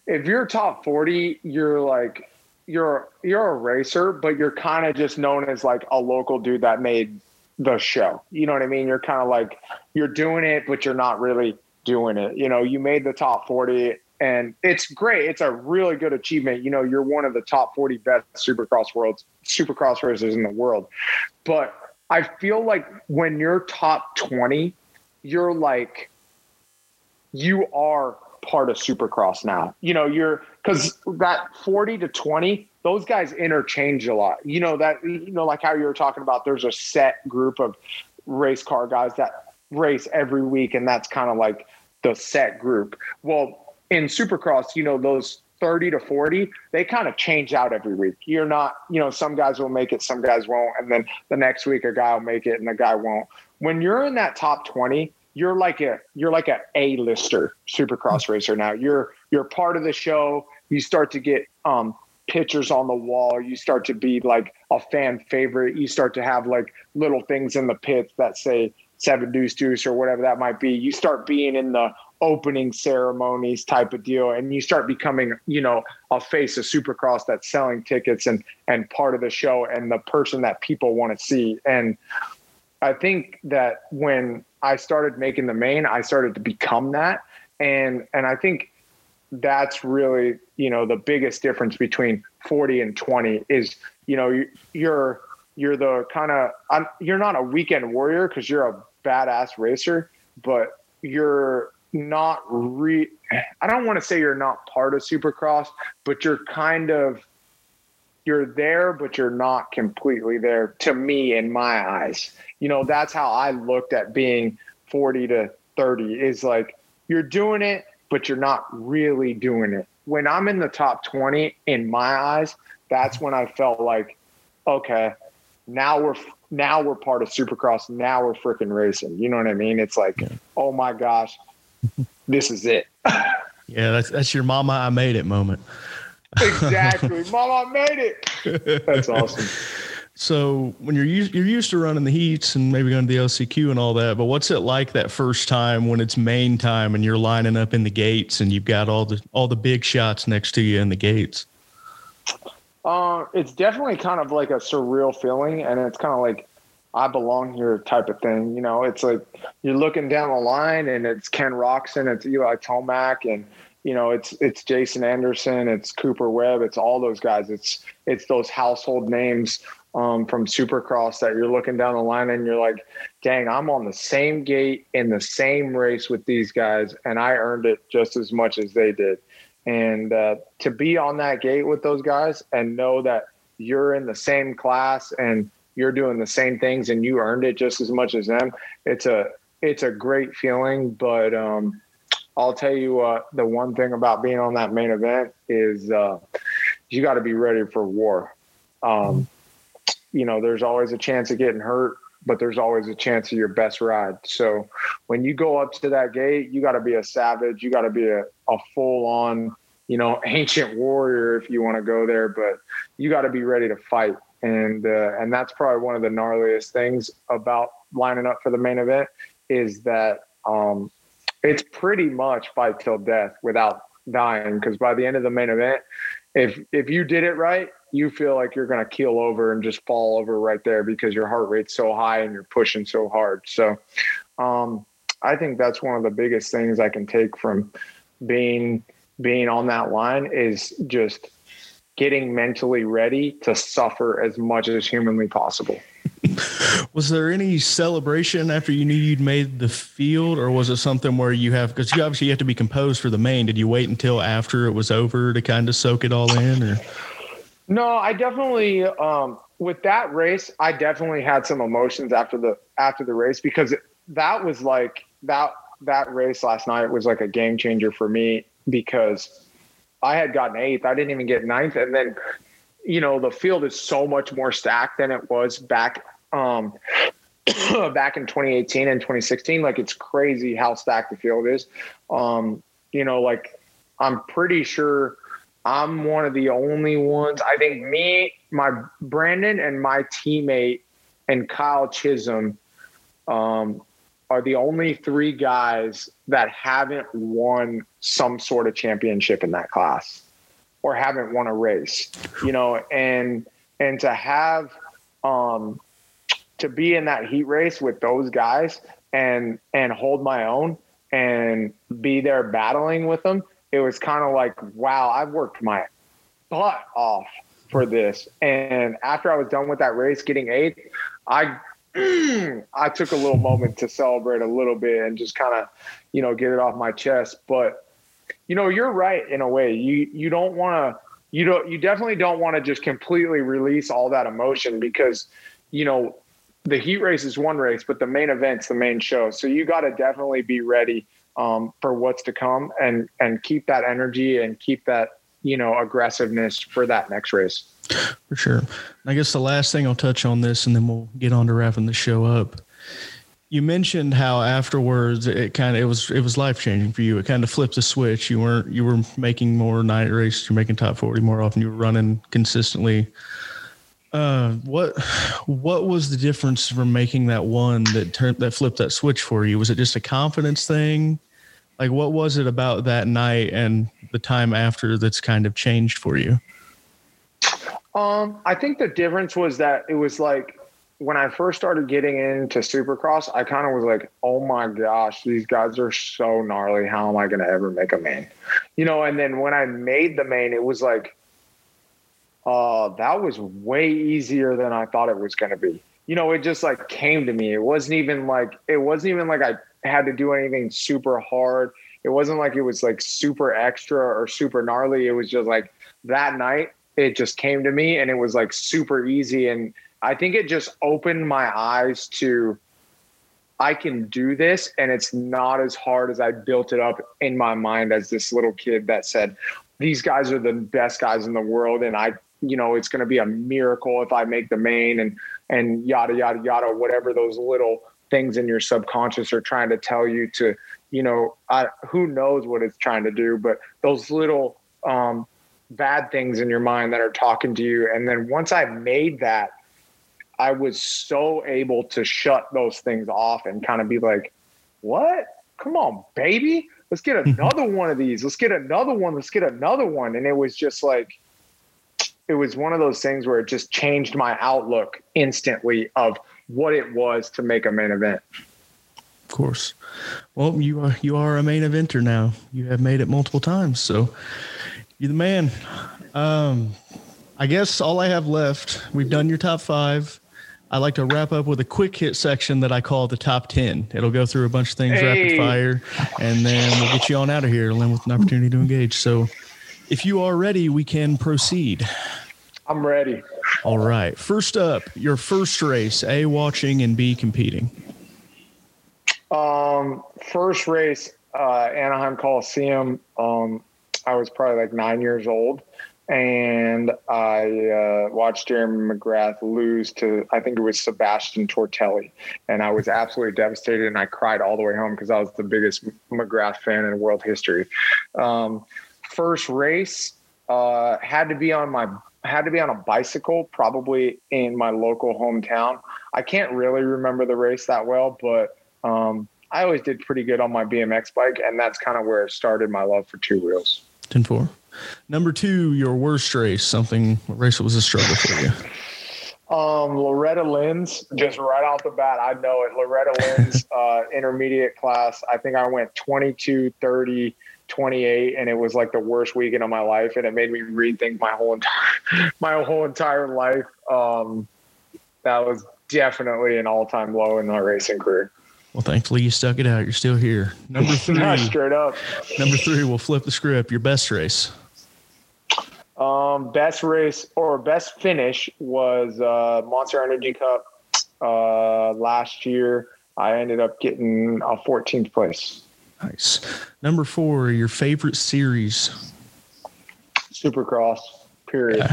if you're top forty, you're like you're you're a racer, but you're kind of just known as like a local dude that made the show. You know what I mean? You're kind of like you're doing it, but you're not really doing it. You know, you made the top 40 and it's great. It's a really good achievement. You know, you're one of the top 40 best supercross worlds, supercross racers in the world. But I feel like when you're top 20, you're like you are part of Supercross now. You know, you're because that 40 to 20, those guys interchange a lot. You know, that, you know, like how you were talking about, there's a set group of race car guys that race every week, and that's kind of like the set group. Well, in Supercross, you know, those 30 to 40, they kind of change out every week. You're not, you know, some guys will make it, some guys won't. And then the next week, a guy will make it and a guy won't. When you're in that top 20, you're like a you're like a A-lister supercross racer now. You're you're part of the show. You start to get um, pictures on the wall. You start to be like a fan favorite. You start to have like little things in the pits that say seven deuce deuce or whatever that might be. You start being in the opening ceremonies type of deal and you start becoming you know a face of supercross that's selling tickets and and part of the show and the person that people want to see and i think that when I started making the main, I started to become that. And and I think that's really, you know, the biggest difference between 40 and 20 is, you know, you're you're the kind of you're not a weekend warrior because you're a badass racer, but you're not re I don't want to say you're not part of Supercross, but you're kind of you're there, but you're not completely there to me in my eyes. You know, that's how I looked at being 40 to 30 is like you're doing it, but you're not really doing it. When I'm in the top 20 in my eyes, that's when I felt like, okay, now we're now we're part of Supercross. Now we're freaking racing. You know what I mean? It's like, yeah. oh my gosh, this is it. [laughs] yeah, that's that's your mama I made it moment exactly. [laughs] Mama made it. [laughs] That's awesome. So when you're used, you're used to running the heats and maybe going to the LCQ and all that, but what's it like that first time when it's main time and you're lining up in the gates and you've got all the all the big shots next to you in the gates? Uh, it's definitely kind of like a surreal feeling, and it's kind of like I belong here type of thing. You know, it's like you're looking down the line, and it's Ken Roczen, it's Eli Tomac, and you know, it's it's Jason Anderson, it's Cooper Webb, it's all those guys. It's it's those household names um, from Supercross that you're looking down the line and you're like, dang, I'm on the same gate in the same race with these guys, and I earned it just as much as they did. And uh, to be on that gate with those guys and know that you're in the same class and you're doing the same things and you earned it just as much as them, it's a it's a great feeling. But um, I'll tell you what, the one thing about being on that main event is uh, you got to be ready for war. Um, you know, there's always a chance of getting hurt, but there's always a chance of your best ride. So when you go up to that gate, you got to be a savage. You got to be a, a full on, you know, [laughs] ancient warrior if you want to go there, but you got to be ready to fight. And, uh, and that's probably one of the gnarliest things about lining up for the main event is that, um, it's pretty much fight till death without dying. Because by the end of the main event, if if you did it right, you feel like you're going to keel over and just fall over right there because your heart rate's so high and you're pushing so hard. So, um, I think that's one of the biggest things I can take from being being on that line is just getting mentally ready to suffer as much as humanly possible. [laughs] was there any celebration after you knew you'd made the field, or was it something where you have because you obviously have to be composed for the main? Did you wait until after it was over to kind of soak it all in, or? No, I definitely um, with that race, I definitely had some emotions after the after the race because that was like that that race last night was like a game changer for me because I had gotten eighth, I didn't even get ninth, and then you know the field is so much more stacked than it was back um, [coughs] back in 2018 and 2016. Like it's crazy how stacked the field is. Um, you know, like I'm pretty sure I'm one of the only ones. I think me, my Brandon, and my teammate and Kyle Chisholm um, are the only three guys that haven't won some sort of championship in that class or haven't won a race. You know, and and to have um, to be in that heat race with those guys and and hold my own and be there battling with them it was kind of like wow i've worked my butt off for this. And after i was done with that race getting eighth i [clears throat] i took a little moment to celebrate a little bit and just kind of you know get it off my chest. But you know you're right in a way. You you don't want to you don't you definitely don't want to just completely release all that emotion because you know the heat race is one race, but the main event's the main show. So you got to definitely be ready um, for what's to come and and keep that energy and keep that you know aggressiveness for that next race. For sure. I guess the last thing I'll touch on this, and then we'll get on to wrapping the show up. You mentioned how afterwards it kind of it was it was life changing for you. It kind of flipped the switch. You weren't you were making more night races. You're making top forty more often. You were running consistently uh, what what was the difference from making that one that turned that flipped that switch for you? Was it just a confidence thing? Like what was it about that night and the time after that's kind of changed for you? Um, I think the difference was that it was like when I first started getting into Supercross, I kind of was like, "Oh my gosh, these guys are so gnarly. How am I going to ever make a main?" You know. And then when I made the main, it was like uh, that was way easier than I thought it was going to be. You know, it just like came to me. It wasn't even like it wasn't even like I had to do anything super hard. It wasn't like it was like super extra or super gnarly. It was just like that night it just came to me and it was like super easy and I think it just opened my eyes to I can do this and it's not as hard as I built it up in my mind as this little kid that said these guys are the best guys in the world and I you know it's going to be a miracle if I make the main and and yada yada yada whatever those little things in your subconscious are trying to tell you to you know I, who knows what it's trying to do but those little um, bad things in your mind that are talking to you. And then once I made that I was so able to shut those things off and kind of be like what? Come on baby. Let's get another one of these. Let's get another one. Let's get another one. And it was just like it was one of those things where it just changed my outlook instantly of what it was to make a main event. Of course. Well, you are you are a main eventer now. You have made it multiple times, so you're the man. Um, I guess all I have left. We've done your top five. I like to wrap up with a quick hit section that I call the top ten. It'll go through a bunch of things Hey. rapid fire, and then we'll get you on out of here, and then with an opportunity to engage. So, if you are ready, we can proceed. I'm ready. All right. First up, your first race: A, watching, and B, competing. Um, first race, uh, Anaheim Coliseum. Um, I was probably like nine years old, and I uh, watched Jeremy McGrath lose to I think it was Sebastian Tortelli, and I was absolutely devastated, and I cried all the way home because I was the biggest McGrath fan in world history. Um, first race uh, had to be on my had to be on a bicycle, probably in my local hometown. I can't really remember the race that well, but um, I always did pretty good on my BMX bike, and that's kind of where it started my love for two wheels. 10 4. Number two, your worst race, something, race was a struggle for you? Um, Loretta Lynn's, just right off the bat, I know it. Loretta Lynn's [laughs] uh, intermediate class, I think I went 22, 30, 28, and it was like the worst weekend of my life, and it made me rethink my whole entire [laughs] my whole entire life. Um, that was definitely an all time low in my racing career. Well, thankfully you stuck it out. You're still here. Number [laughs] three, Straight up. number three, we'll flip the script. Your best race. Um, best race or best finish was uh, Monster Energy Cup uh, last year. I ended up getting a 14th place. Nice. Number four, your favorite series. Supercross, period.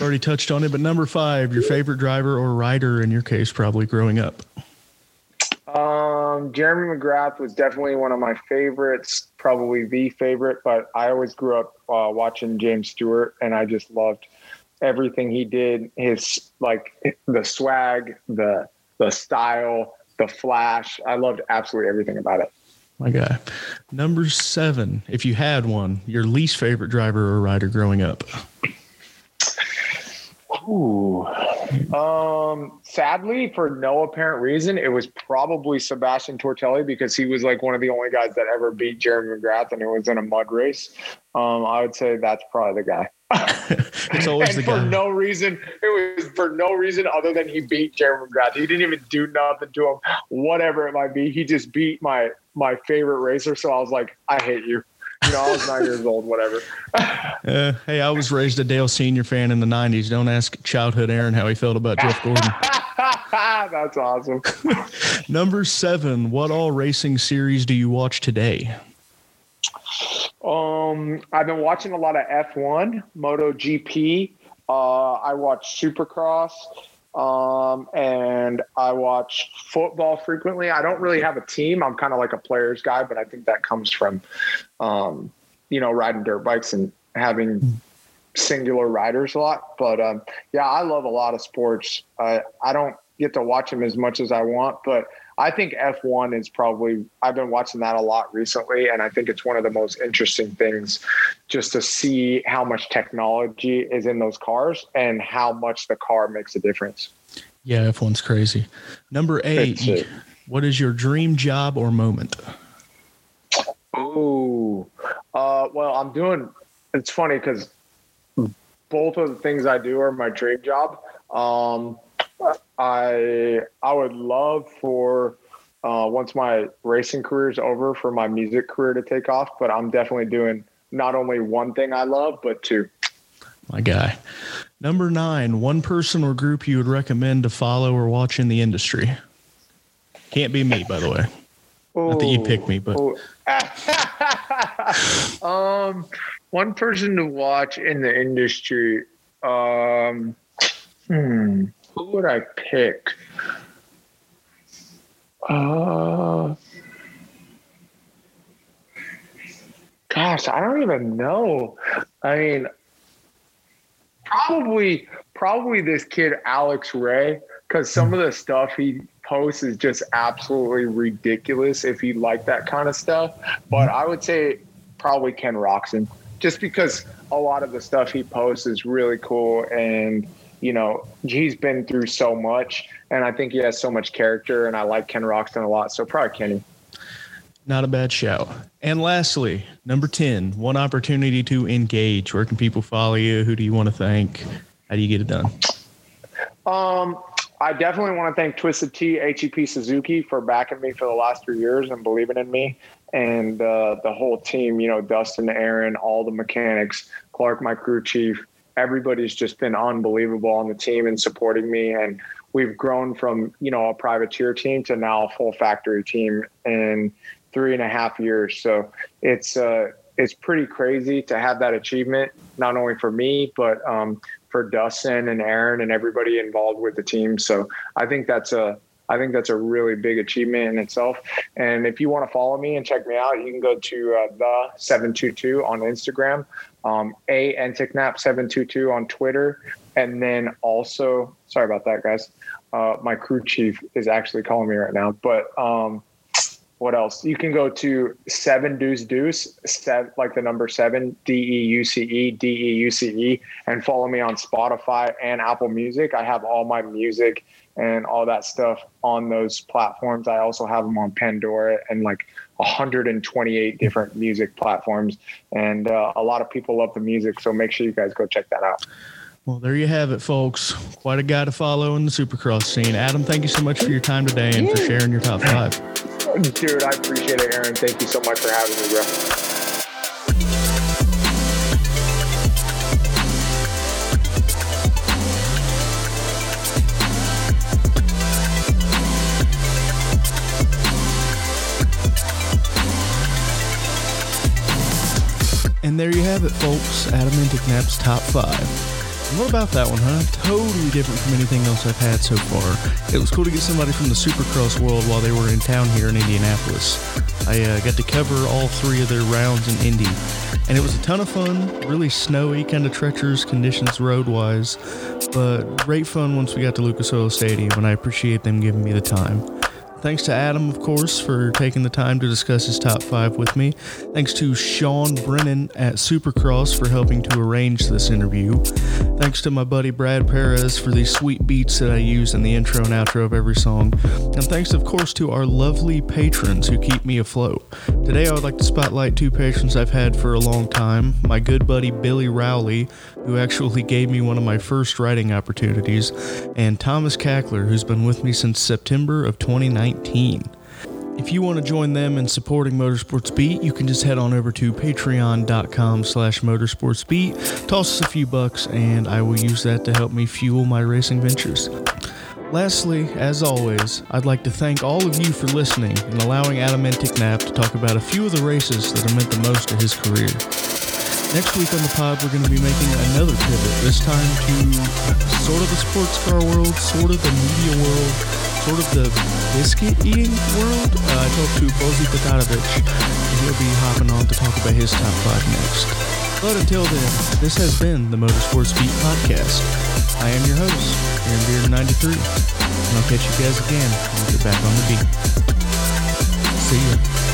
Already touched on it, but number five, your favorite driver or rider in your case, probably growing up. Um, Jeremy McGrath was definitely one of my favorites, probably the favorite. But I always grew up uh, watching James Stewart, and I just loved everything he did. His like the swag, the the style, the flash. I loved absolutely everything about it. My guy. Number seven, if you had one, your least favorite driver or rider growing up. Ooh. Um, sadly, for no apparent reason, it was probably Sebastian Tortelli because he was like one of the only guys that ever beat Jeremy McGrath and it was in a mud race. Um, I would say that's probably the guy. [laughs] It's always and the for guy. no reason, it was for no reason other than he beat Jeremy McGrath. He didn't even do nothing to him, whatever it might be. He just beat my my favorite racer. So I was like, I hate you. You know, I was nine years old, whatever. [laughs] Uh, hey, I was raised a Dale Senior fan in the 90s. Don't ask childhood Aaron how he felt about Jeff Gordon. [laughs] That's awesome. Number seven, what all racing series do you watch today? Um, I've been watching a lot of F1, MotoGP. Uh, I watch Supercross, um, and I watch football frequently. I don't really have a team. I'm kind of like a players guy, but I think that comes from, um, you know, riding dirt bikes and having singular riders a lot. But um, yeah, I love a lot of sports. Uh, I don't get to watch them as much as I want, but I think F1 is probably, I've been watching that a lot recently. And I think it's one of the most interesting things just to see how much technology is in those cars and how much the car makes a difference. Yeah, F1's crazy. Number eight, what is your dream job or moment? Ooh. Uh, well, I'm doing, it's funny because both of the things I do are my dream job. Um, I, I would love for, uh, once my racing career is over for my music career to take off, but I'm definitely doing not only one thing I love, but two. My guy. Number nine, one person or group you would recommend to follow or watch in the industry. Can't be me, by the way. Not that you picked me, but [laughs] um, one person to watch in the industry. Um, hmm, who would I pick? Uh, gosh, I don't even know. I mean, probably, probably this kid Alex Ray, because some of the stuff he posts is just absolutely ridiculous. If you like that kind of stuff, but I would say probably Ken Roczen. just because a lot of the stuff he posts is really cool and you know he's been through so much and i think he has so much character and i like ken roczen a lot so probably kenny not a bad show. and lastly number 10 one opportunity to engage where can people follow you who do you want to thank how do you get it done um I definitely want to thank Twisted Tea, HEP Suzuki for backing me for the last three years and believing in me, and uh, the whole team. You know, Dustin, Aaron, all the mechanics, Clark, my crew chief. Everybody's just been unbelievable on the team and supporting me, and we've grown from you know a privateer team to now a full factory team in three and a half years. So it's uh, it's pretty crazy to have that achievement, not only for me but um, for Dustin and Aaron and everybody involved with the team. So I think that's a I think that's a really big achievement in itself. And if you want to follow me and check me out, you can go to uh, the seven two two on Instagram, um, a Enticknap seven two two on Twitter, and then also sorry about that, guys. Uh, my crew chief is actually calling me right now, but um, what else? You can go to seven deuce deuce, set like the number seven, D E U C E, D E U C E, and follow me on Spotify and Apple Music. I have all my music and all that stuff on those platforms. I also have them on Pandora and like 128 different music platforms. And uh, a lot of people love the music. So make sure you guys go check that out. Well, there you have it, folks. Quite a guy to follow in the supercross scene. Adam, thank you so much for your time today and for sharing your top five. Dude, I appreciate it, Aaron. Thank you so much for having me, bro. There you have it, folks. Adam Enticknap's top five. What about that one, huh? Totally different from anything else I've had so far. It was cool to get somebody from the Supercross world while they were in town here in Indianapolis. I uh, got to cover all three of their rounds in Indy, and it was a ton of fun. Really snowy, kind of treacherous conditions road-wise, but great fun once we got to Lucas Oil Stadium, and I appreciate them giving me the time. Thanks to Adam, of course, for taking the time to discuss his top five with me. Thanks to Sean Brennan at Supercross for helping to arrange this interview. Thanks to my buddy Brad Perez for the sweet beats that I use in the intro and outro of every song. And thanks, of course, to our lovely patrons who keep me afloat. Today, I would like to spotlight two patrons I've had for a long time my good buddy Billy Rowley, who actually gave me one of my first writing opportunities, and Thomas Cackler, who's been with me since September of 2019. If you want to join them in supporting Motorsports Beat, you can just head on over to patreon.com slash motorsportsbeat, toss us a few bucks, and I will use that to help me fuel my racing ventures. Lastly, as always, I'd like to thank all of you for listening and allowing Adam Enticknap to talk about a few of the races that have meant the most to his career. Next week on the pod, we're going to be making another pivot, this time to sort of the sports car world, sort of the media world, sort of the biscuit eating world. Uh, I talked to Bozi Tatarevic, and he'll be hopping on to talk about his top five next. But until then, this has been the Motorsports Beat Podcast. I am your host, Aaron Beard 93, and I'll catch you guys again when we get back on the beat. See you.